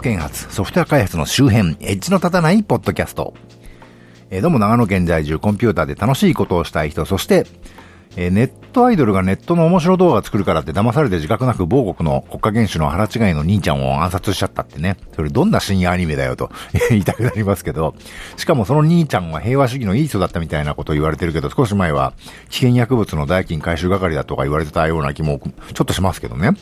長野県発ソフトウェア開発の周辺、エッジの立たないポッドキャスト。えー、どうも長野県在住コンピューターで楽しいことをしたい人、そして、えー、ネットアイドルがネットの面白動画作るからって騙されて自覚なく某国の国家元首の腹違いの兄ちゃんを暗殺しちゃったってね。それどんな深夜アニメだよと 言いたくなりますけど。しかもその兄ちゃんは平和主義のいい人だったみたいなことを言われてるけど、少し前は危険薬物の代金回収係だとか言われてたような気もちょっとしますけどね。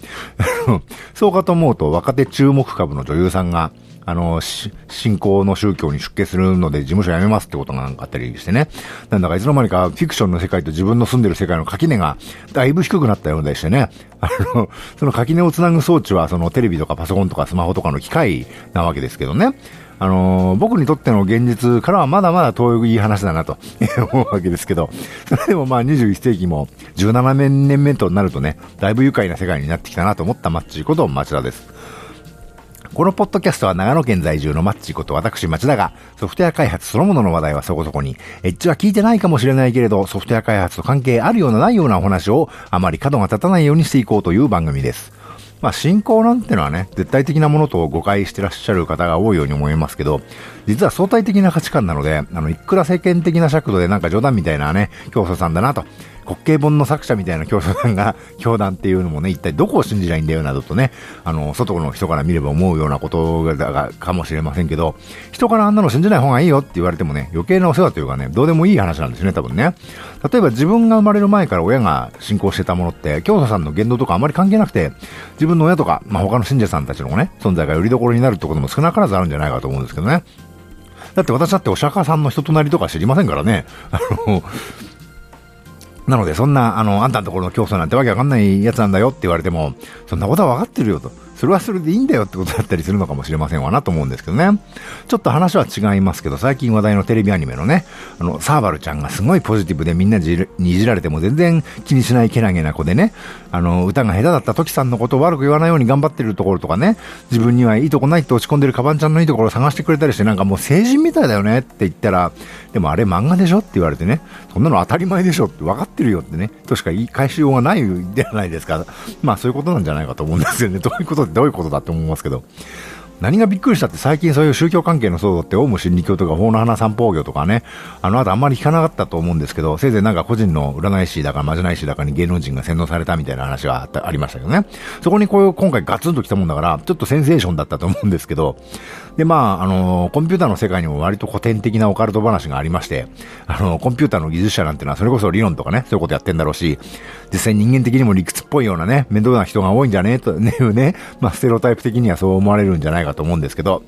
そうかと思うと若手注目株の女優さんがあの、信仰の宗教に出家するので事務所辞めますってことがあったりしてね。なんだかいつの間にかフィクションの世界と自分の住んでる世界の垣根がだいぶ低くなったようでしてね。あの、その垣根をつなぐ装置はそのテレビとかパソコンとかスマホとかの機械なわけですけどね。あの、僕にとっての現実からはまだまだ遠い話だなと 思うわけですけど、それでもまあ21世紀も17年年目となるとね、だいぶ愉快な世界になってきたなと思ったマッチこと町田です。このポッドキャストは長野県在住のマッチこと私町田がソフトウェア開発そのものの話題はそこそこに、エッジは聞いてないかもしれないけれどソフトウェア開発と関係あるようなないようなお話をあまり角が立たないようにしていこうという番組です。まあ、信仰なんてのはね、絶対的なものと誤解してらっしゃる方が多いように思いますけど、実は相対的な価値観なので、あの、いくら世間的な尺度でなんか冗談みたいなね、教祖さんだなと、滑稽本の作者みたいな教祖さんが 教団っていうのもね、一体どこを信じないんだよなどとね、あの、外の人から見れば思うようなことがかもしれませんけど、人からあんなの信じない方がいいよって言われてもね、余計なお世話というかね、どうでもいい話なんですね、多分ね。例えば自分が生まれる前から親が信仰してたものって、教祖さんの言動とかあまり関係なくて、自分の親とか、まあ、他の信者さんたちのね、存在がよりどころになるってことも少なからずあるんじゃないかと思うんですけどね。だって私だってお釈迦さんの人となりとか知りませんからね。あの、なので、そんな、あの、あんたのところの競争なんてわけわかんないやつなんだよって言われても、そんなことはわかってるよと。それはそれでいいんだよってことだったりするのかもしれませんわなと思うんですけどね。ちょっと話は違いますけど、最近話題のテレビアニメのね、あの、サーバルちゃんがすごいポジティブでみんなにいじられても全然気にしないけなげな子でね、あの、歌が下手だった時さんのことを悪く言わないように頑張ってるところとかね、自分にはいいとこないって落ち込んでるカバンちゃんのいいところを探してくれたりして、なんかもう成人みたいだよねって言ったら、でもあれ漫画でしょって言われてね、そんなの当たり前でしょって分かってるよってね、としか言い返しようがないじゃないですか。まあそういうことなんじゃないかと思うんですよね。どういうことどういうことだって思いますけど。何がびっくりしたって最近そういう宗教関係の騒動ってオウム真理教とか法の花散歩業とかね、あの後あんまり聞かなかったと思うんですけど、せいぜいなんか個人の占い師だかまじない師だかに芸能人が洗脳されたみたいな話はあったありましたけどね。そこにこういう今回ガツンと来たもんだから、ちょっとセンセーションだったと思うんですけど、で、まあ、あの、コンピューターの世界にも割と古典的なオカルト話がありまして、あの、コンピューターの技術者なんてのはそれこそ理論とかね、そういうことやってんだろうし、実際人間的にも理屈っぽいようなね、面倒な人が多いんじゃねえとね、ね、まあ、ステロタイプ的にはそう思われるんじゃないかと思うんですけど、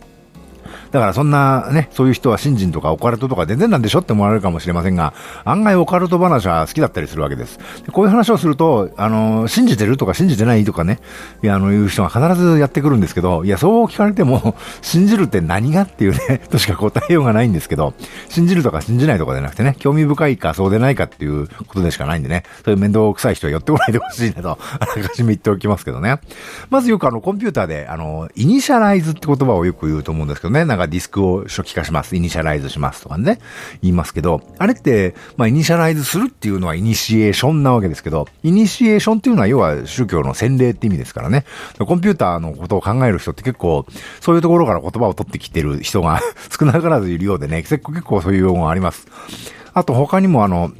だからそんなね、そういう人は信心とかオカルトとか全然なんでしょって思われるかもしれませんが、案外オカルト話は好きだったりするわけです。でこういう話をすると、あの、信じてるとか信じてないとかね、いや、あの、いう人が必ずやってくるんですけど、いや、そう聞かれても、信じるって何がっていうね、としか答えようがないんですけど、信じるとか信じないとかじゃなくてね、興味深いかそうでないかっていうことでしかないんでね、そういう面倒くさい人は寄ってこないでほしいなと、あらかじめ言っておきますけどね。まずよくあの、コンピューターで、あの、イニシャライズって言葉をよく言うと思うんですけどね、なんかディスクを初期化します、イニシャライズしますとかね、言いますけど、あれって、まあ、イニシャライズするっていうのはイニシエーションなわけですけど、イニシエーションっていうのは要は宗教の洗礼って意味ですからね。コンピューターのことを考える人って結構、そういうところから言葉を取ってきてる人が 少なからずいるようでね、結構結構そういう用語があります。あと他にもあの、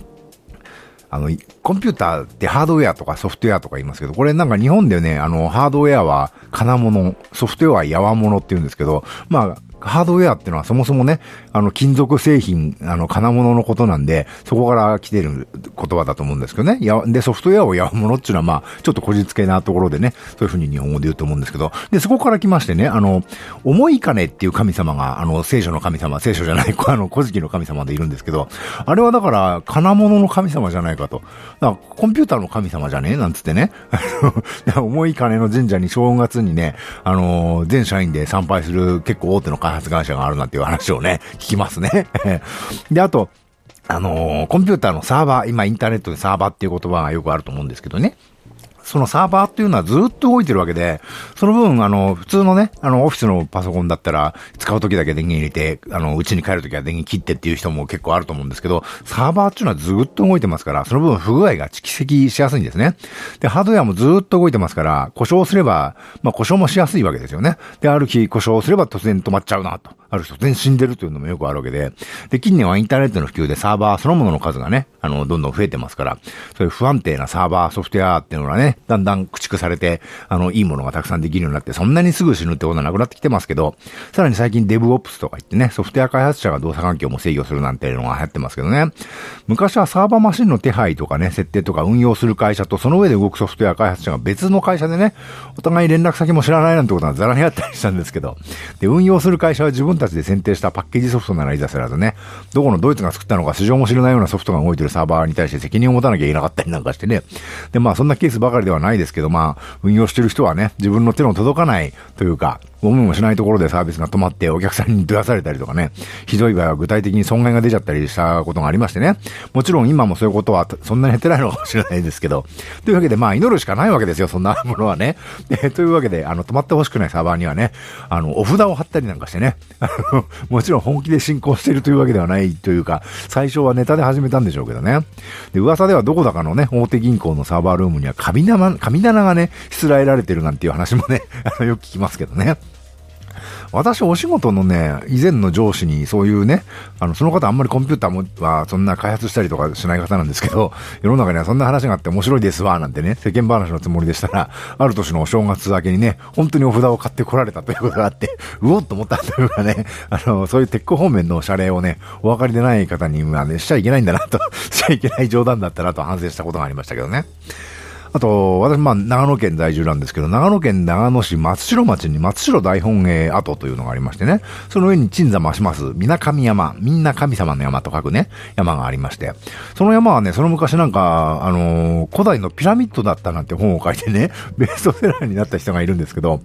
あの、コンピューターってハードウェアとかソフトウェアとか言いますけど、これなんか日本でね、あの、ハードウェアは金物、ソフトウェアはやわ物って言うんですけど、まあ、ハードウェアっていうのはそもそもね、あの、金属製品、あの、金物のことなんで、そこから来てる言葉だと思うんですけどね。や、で、ソフトウェアをやるものっていうのは、まあ、ちょっとこじつけなところでね、そういうふうに日本語で言うと思うんですけど、で、そこから来ましてね、あの、重い金っていう神様が、あの、聖書の神様、聖書じゃない、あの、古事記の神様でいるんですけど、あれはだから、金物の神様じゃないかと。だから、コンピューターの神様じゃね？えなんつってね。重い金の神社に正月にね、あの、全社員で参拝する結構大手の開発会社があるなんていう話をね、聞きますね。で、あと、あのー、コンピューターのサーバー、今インターネットでサーバーっていう言葉がよくあると思うんですけどね。そのサーバーっていうのはずっと動いてるわけで、その分、あの、普通のね、あの、オフィスのパソコンだったら、使う時だけ電源入れて、あの、家に帰る時は電源切ってっていう人も結構あると思うんですけど、サーバーっていうのはずっと動いてますから、その分不具合が蓄積しやすいんですね。で、ハードウェアもずっと動いてますから、故障すれば、まあ、故障もしやすいわけですよね。で、ある日故障すれば突然止まっちゃうなと。ある人全然死んでるというのもよくあるわけで、で、近年はインターネットの普及でサーバーそのものの数がね、あの、どんどん増えてますから、そういう不安定なサーバーソフトウェアっていうのはね、だんだん駆逐されて、あの、いいものがたくさんできるようになって、そんなにすぐ死ぬってことはなくなってきてますけど、さらに最近デブオプスとか言ってね、ソフトウェア開発者が動作環境も制御するなんていうのが流行ってますけどね、昔はサーバーマシンの手配とかね、設定とか運用する会社とその上で動くソフトウェア開発者が別の会社でね、お互い連絡先も知らないなんてことはザラにあったりしたんですけど、で、運用する会社は自分たちで選定したパッケージソフトならいざ知らずね、どこのドイツが作ったのか市場も知らないようなソフトが動いてるサーバーに対して責任を持たなきゃいけなかったりなんかしてね。で、まあそんなケースばかりではないですけど、まあ運用してる人はね、自分の手の届かないというか、思いもしないところでサービスが止まってお客さんに出されたりとかね、ひどい場合は具体的に損害が出ちゃったりしたことがありましてね。もちろん今もそういうことはそんなに減ってないのかもしれないですけど。というわけでまあ祈るしかないわけですよ、そんなものはね。えというわけで、あの止まってほしくないサーバーにはね、あの、お札を貼ったりなんかしてね、あの、もちろん本気で進行してるというわけではないというか、最初はネタで始めたんでしょうけどね。で、噂ではどこだかのね、大手銀行のサーバールームには神棚、神棚がね、しつらえられてるなんていう話もね、あの、よく聞きますけどね。私、お仕事のね、以前の上司にそういうね、あの、その方あんまりコンピューターもはそんな開発したりとかしない方なんですけど、世の中にはそんな話があって面白いですわ、なんてね、世間話のつもりでしたら、ある年のお正月明けにね、本当にお札を買ってこられたということがあって、うおっと思ったというかね、あの、そういうテック方面の謝礼をね、お分かりでない方にはね、しちゃいけないんだなと、しちゃいけない冗談だったなと反省したことがありましたけどね。あと、私、まあ、長野県在住なんですけど、長野県長野市松代町に松代大本営跡というのがありましてね、その上に鎮座増します、みな神山、みんな神様の山と書くね、山がありまして、その山はね、その昔なんか、あのー、古代のピラミッドだったなんて本を書いてね、ベストセラーになった人がいるんですけど、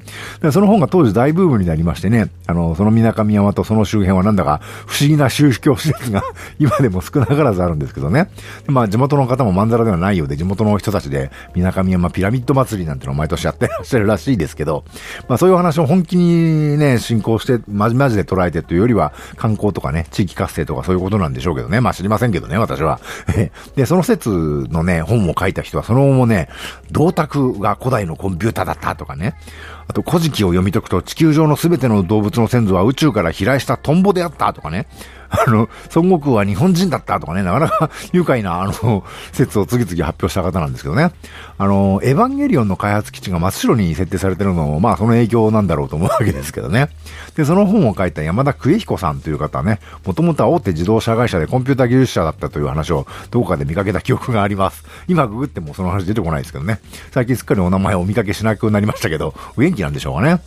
その本が当時大ブームになりましてね、あのー、そのみな神山とその周辺はなんだか不思議な宗教施設が 今でも少なからずあるんですけどね。まあ、地元の方もまんざらではないようで、地元の人たちで、みなかみ山ピラミッド祭りなんてのを毎年やってらっしゃるらしいですけど、まあそういう話を本気にね、進行して、まじまじで捉えてというよりは、観光とかね、地域活性とかそういうことなんでしょうけどね。まあ知りませんけどね、私は。で、その説のね、本を書いた人は、その後もね、銅鐸が古代のコンピューターだったとかね、と、古事記を読み解くと地球上のすべての動物の先祖は宇宙から飛来したトンボであったとかね。あの、孫悟空は日本人だったとかね、なかなか愉快な、あの、説を次々発表した方なんですけどね。あの、エヴァンゲリオンの開発基地が真っ白に設定されてるのも、まあ、その影響なんだろうと思うわけですけどね。で、その本を書いた山田久彦さんという方はね、もともとは大手自動車会社でコンピュータ技術者だったという話をどこかで見かけた記憶があります。今ググってもその話出てこないですけどね。最近すっかりお名前をお見かけしなくなりましたけど、お元気なんでしょうかね。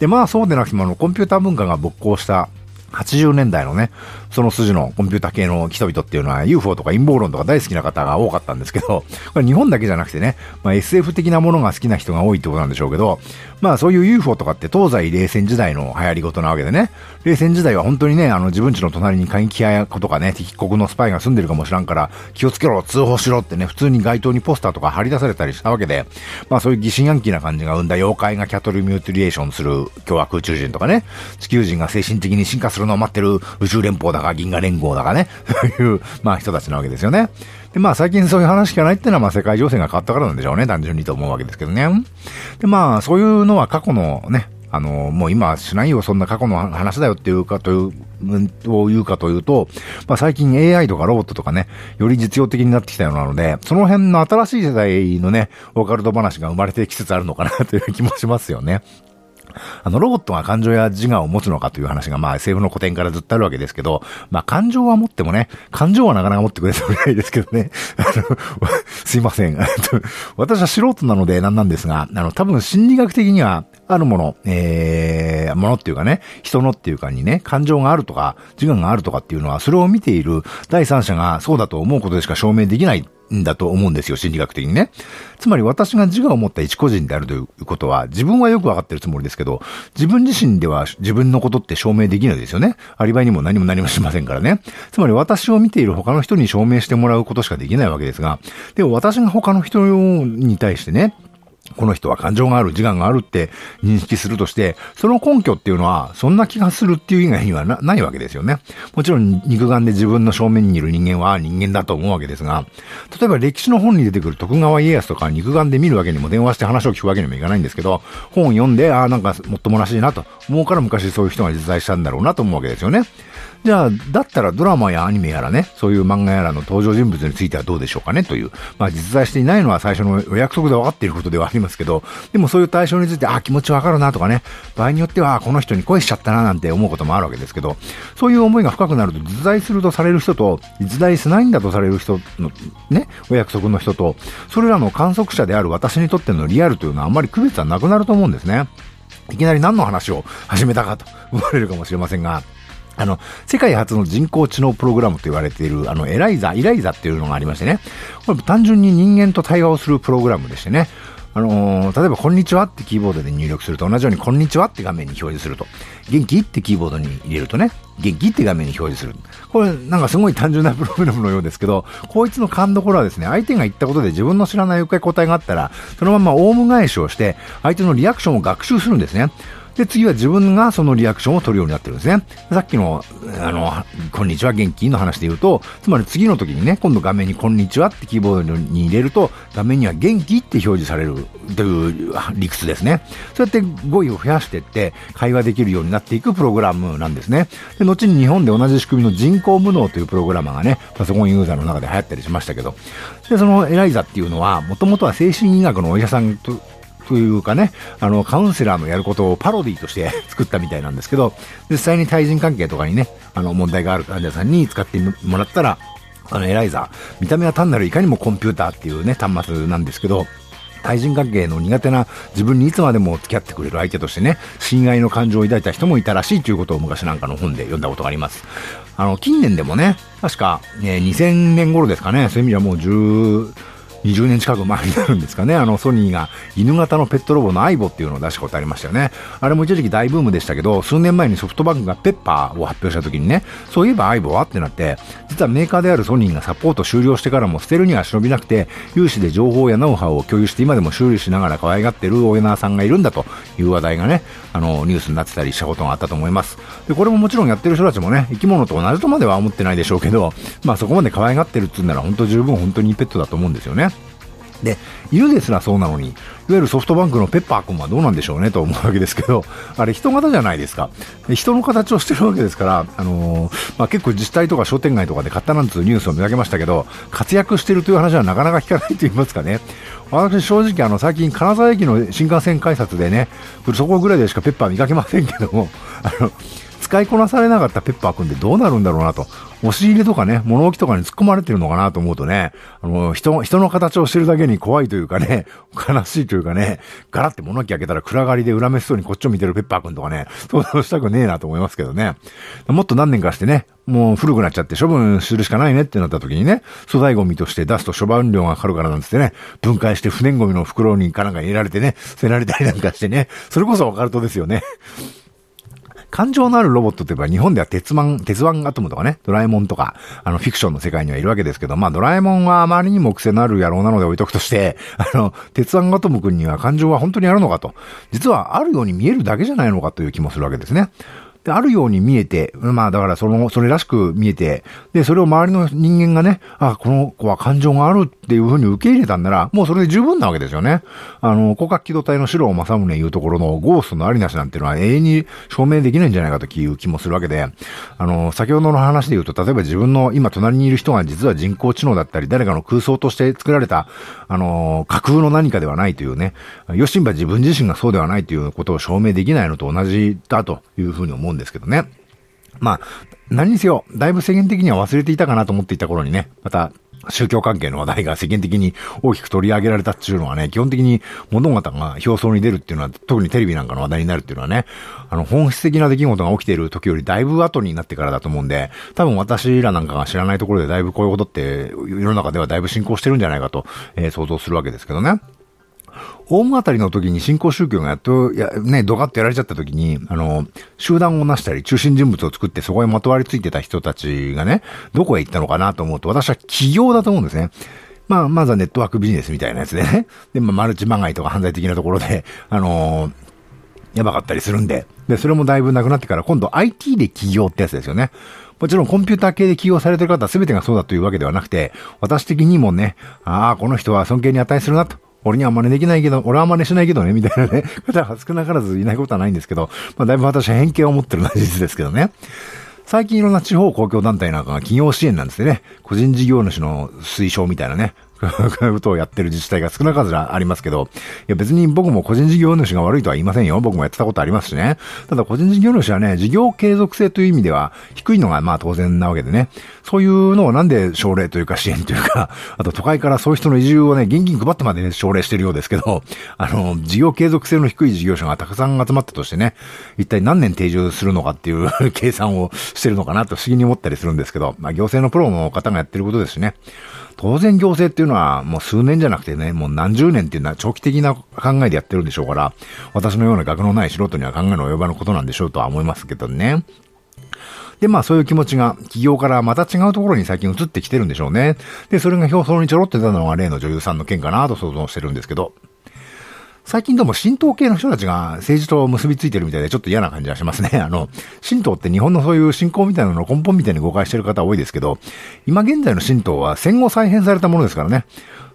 で、まあそうでなくても、あの、コンピューター文化が勃興した80年代のね、その筋のコンピュータ系の人々っていうのは UFO とか陰謀論とか大好きな方が多かったんですけど、これ日本だけじゃなくてね、まあ、SF 的なものが好きな人が多いってことなんでしょうけど、まあそういう UFO とかって東西冷戦時代の流行り事なわけでね、冷戦時代は本当にね、あの自分家の隣に過激派とかね、敵国のスパイが住んでるかもしらんから、気をつけろ、通報しろってね、普通に街頭にポスターとか貼り出されたりしたわけで、まあそういう疑心暗鬼な感じが生んだ妖怪がキャトルミューティリエーションする共和空中人とかね、地球人が精神的に進化するのを待ってる宇宙連邦だか銀河連合だかね、そういう、まあ人たちなわけですよね。で、まあ最近そういう話聞かないっていうのはまあ世界情勢が変わったからなんでしょうね、単純にと思うわけですけどね。で、まあそういうのは過去のね、あの、もう今しないよ、そんな過去の話だよっていうかという、を言うかというと、まあ最近 AI とかロボットとかね、より実用的になってきたようなので、その辺の新しい世代のね、オカルト話が生まれてきつつあるのかなという気もしますよね。あの、ロボットが感情や自我を持つのかという話が、まあ、政府の古典からずっとあるわけですけど、まあ、感情は持ってもね、感情はなかなか持ってくれてもないですけどね。あの、すいません。私は素人なのでなんなんですが、あの、多分心理学的には、あるもの、えー、ものっていうかね、人のっていうかにね、感情があるとか、自我があるとかっていうのは、それを見ている第三者がそうだと思うことでしか証明できないんだと思うんですよ、心理学的にね。つまり私が自我を持った一個人であるということは、自分はよくわかってるつもりですけど、自分自身では自分のことって証明できないですよね。アリバイにも何も何もしませんからね。つまり私を見ている他の人に証明してもらうことしかできないわけですが、でも私が他の人に対してね、この人は感情がある、自我があるって認識するとして、その根拠っていうのは、そんな気がするっていう以外にはな いわけですよね。もちろん肉眼で自分の正面にいる人間は人間だと思うわけですが、例えば歴史の本に出てくる徳川家康とか肉眼で見るわけにも電話して話を聞くわけにもいかないんですけど、本を読んで、ああ、なんかもっともらしいなと思うから昔そういう人が実在したんだろうなと思うわけですよね。じゃあ、だったらドラマやアニメやらね、そういう漫画やらの登場人物についてはどうでしょうかねという。まあ実在していないのは最初のお約束で分かっていることではありますけど、でもそういう対象について、あ、気持ちわかるなとかね、場合によっては、この人に恋しちゃったななんて思うこともあるわけですけど、そういう思いが深くなると、実在するとされる人と、実在しないんだとされる人の、ね、お約束の人と、それらの観測者である私にとってのリアルというのはあんまり区別はなくなると思うんですね。いきなり何の話を始めたかと思われるかもしれませんが、あの、世界初の人工知能プログラムと言われている、あの、エライザ、イライザっていうのがありましてね。これ単純に人間と対話をするプログラムでしてね。あのー、例えば、こんにちはってキーボードで入力すると同じように、こんにちはって画面に表示すると。元気？ってキーボードに入れるとね、元気？って画面に表示する。これ、なんかすごい単純なプログラムのようですけど、こいつの勘どころはですね、相手が言ったことで自分の知らない受け答えがあったら、そのままオウム返しをして、相手のリアクションを学習するんですね。で、次は自分がそのリアクションを取るようになってるんですね。さっきの、あの、こんにちは元気の話で言うと、つまり次の時にね、今度画面にこんにちはってキーボードに入れると、画面には元気って表示されるという理屈ですね。そうやって語彙を増やしていって、会話できるようになっていくプログラムなんですね。で、後に日本で同じ仕組みの人工無能というプログラマーがね、パソコンユーザーの中で流行ったりしましたけど、で、そのエライザっていうのは、もともとは精神医学のお医者さんとというかね、あの、カウンセラーのやることをパロディとして 作ったみたいなんですけど、実際に対人関係とかにね、あの、問題がある患者さんに使ってもらったら、あの、エライザー、見た目は単なるいかにもコンピューターっていうね、端末なんですけど、対人関係の苦手な自分にいつまでも付き合ってくれる相手としてね、親愛の感情を抱いた人もいたらしいということを昔なんかの本で読んだことがあります。あの、近年でもね、確か、ね、2000年頃ですかね、そういう意味ではもう10、20年近く前になるんですかね、あのソニーが犬型のペットロボのアイボっていうのを出したことありましたよね。あれも一時期大ブームでしたけど、数年前にソフトバンクがペッパーを発表した時にね、そういえばアイボはってなって、実はメーカーであるソニーがサポート終了してからも捨てるには忍びなくて、有志で情報やノウハウを共有して今でも修理しながら可愛がってるオーナーさんがいるんだという話題がね、あの、ニュースになってたりしたことがあったと思います。で、これももちろんやってる人たちもね、生き物と同じとまでは思ってないでしょうけど、まあそこまで可愛がってるって言うなら本当十分本当にペットだと思うんですよね。で、犬ですらそうなのに、いわゆるソフトバンクのペッパー君はどうなんでしょうねと思うわけですけど、あれ人型じゃないですか。人の形をしてるわけですから、あのー、まあ、結構自治体とか商店街とかで買ったなんつうニュースを見かけましたけど、活躍してるという話はなかなか聞かないと言いますかね。私正直あの最近金沢駅の新幹線改札でね、そこぐらいでしかペッパー見かけませんけども、あの、使いこなされなかったペッパー君ってどうなるんだろうなと。押し入れとかね、物置とかに突っ込まれてるのかなと思うとね、あの、人、人の形をしてるだけに怖いというかね、悲しいというかね、ガラって物置開けたら暗がりで恨めしそうにこっちを見てるペッパー君とかね、想像したくねえなと思いますけどね。もっと何年かしてね、もう古くなっちゃって処分するしかないねってなった時にね、粗大ゴミとして出すと処分量がかかるからなんつってね、分解して不燃ゴミの袋にかなんか入れられてね、捨てられたりなんかしてね、それこそオカルトですよね。感情のあるロボットといえば日本では鉄腕、鉄腕アトムとかね、ドラえもんとか、あの、フィクションの世界にはいるわけですけど、まあ、ドラえもんはあまりにも癖のある野郎なので置いとくとして、あの、鉄腕アトム君には感情は本当にあるのかと。実はあるように見えるだけじゃないのかという気もするわけですね。で、あるように見えて、まあだからその、それらしく見えて、で、それを周りの人間がね、あ、この子は感情があるっていうふうに受け入れたんなら、もうそれで十分なわけですよね。あの、広角機動隊の白尾正宗言うところのゴーストのありなしなんていうのは永遠に証明できないんじゃないかという気もするわけで、あの、先ほどの話で言うと、例えば自分の今隣にいる人が実は人工知能だったり、誰かの空想として作られた、あの、架空の何かではないというね、よしんば自分自身がそうではないということを証明できないのと同じだというふうに思うんですけどね。まあ、何にせよ、だいぶ世間的には忘れていたかなと思っていた頃にね、また、宗教関係の話題が世間的に大きく取り上げられたっていうのはね、基本的に物語が表層に出るっていうのは、特にテレビなんかの話題になるっていうのはね、あの、本質的な出来事が起きている時よりだいぶ後になってからだと思うんで、多分私らなんかが知らないところでだいぶこういうことって世の中ではだいぶ進行してるんじゃないかと、えー、想像するわけですけどね。大物語の時に新興宗教がやっと、や、ね、ドカッとやられちゃった時に、あの、集団をなしたり、中心人物を作ってそこへまとわりついてた人たちがね、どこへ行ったのかなと思うと、私は企業だと思うんですね。まあ、まずはネットワークビジネスみたいなやつでね。で、まあ、マルチまがいとか犯罪的なところで、あのー、やばかったりするんで。で、それもだいぶなくなってから今度 IT で起業ってやつですよね。もちろんコンピューター系で起業されてる方は全てがそうだというわけではなくて、私的にもね、ああ、この人は尊敬に値するなと。俺には真似できないけど、俺は真似しないけどね、みたいなね、方は少なからずいないことはないんですけど、まあだいぶ私は偏見を持ってるのは事実ですけどね。最近いろんな地方公共団体なんかが企業支援なんですよね。個人事業主の推奨みたいなね。ことをやってる自治体が少なからありますけど、いや別に僕も個人事業主が悪いとは言いませんよ。僕もやってたことありますしね。ただ個人事業主はね、事業継続性という意味では低いのがまあ当然なわけでね。そういうのをなんで奨励というか支援というか、あと都会からそういう人の移住をね、現金配ってまでね、奨励してるようですけど、あの、事業継続性の低い事業者がたくさん集まったとしてね、一体何年定住するのかっていう 計算をしてるのかなと不思議に思ったりするんですけど、まあ行政のプロの方がやってることですしね。当然行政っていうのはもう数年じゃなくてね、もう何十年っていうのは長期的な考えでやってるんでしょうから、私のような学のない素人には考えの及ばぬことなんでしょうとは思いますけどね。で、まあそういう気持ちが企業からまた違うところに最近移ってきてるんでしょうね。で、それが表層にちょろってたのが例の女優さんの件かなと想像してるんですけど。最近でも神道系の人たちが政治と結びついてるみたいでちょっと嫌な感じはしますね。あの、神道って日本のそういう信仰みたいなのの根本みたいに誤解してる方多いですけど、今現在の神道は戦後再編されたものですからね。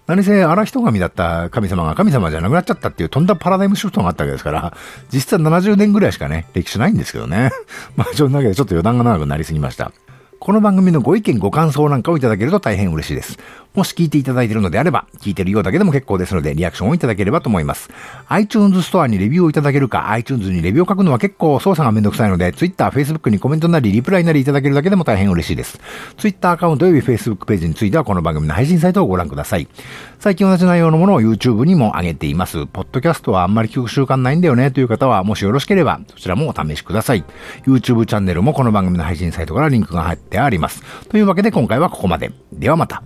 何せ荒人神だった神様が神様じゃなくなっちゃったっていうとんだパラダイムシフトがあったわけですから、実際70年ぐらいしかね、歴史ないんですけどね。まあ、そんなわけでちょっと余談が長くなりすぎました。この番組のご意見ご感想なんかをいただけると大変嬉しいです。もし聞いていただいているのであれば、聞いてるようだけでも結構ですので、リアクションをいただければと思います。iTunes ストアにレビューをいただけるか、iTunes にレビューを書くのは結構操作がめんどくさいので、Twitter、Facebook にコメントなり、リプライなりいただけるだけでも大変嬉しいです。Twitter アカウント及び Facebook ページについてはこの番組の配信サイトをご覧ください。最近同じ内容のものを YouTube にも上げています。ポッドキャストはあんまり聞く習慣ないんだよねという方は、もしよろしければ、そちらもお試しください。YouTube チャンネルもこの番組の配信サイトからリンクが入ってであります。というわけで今回はここまで。ではまた。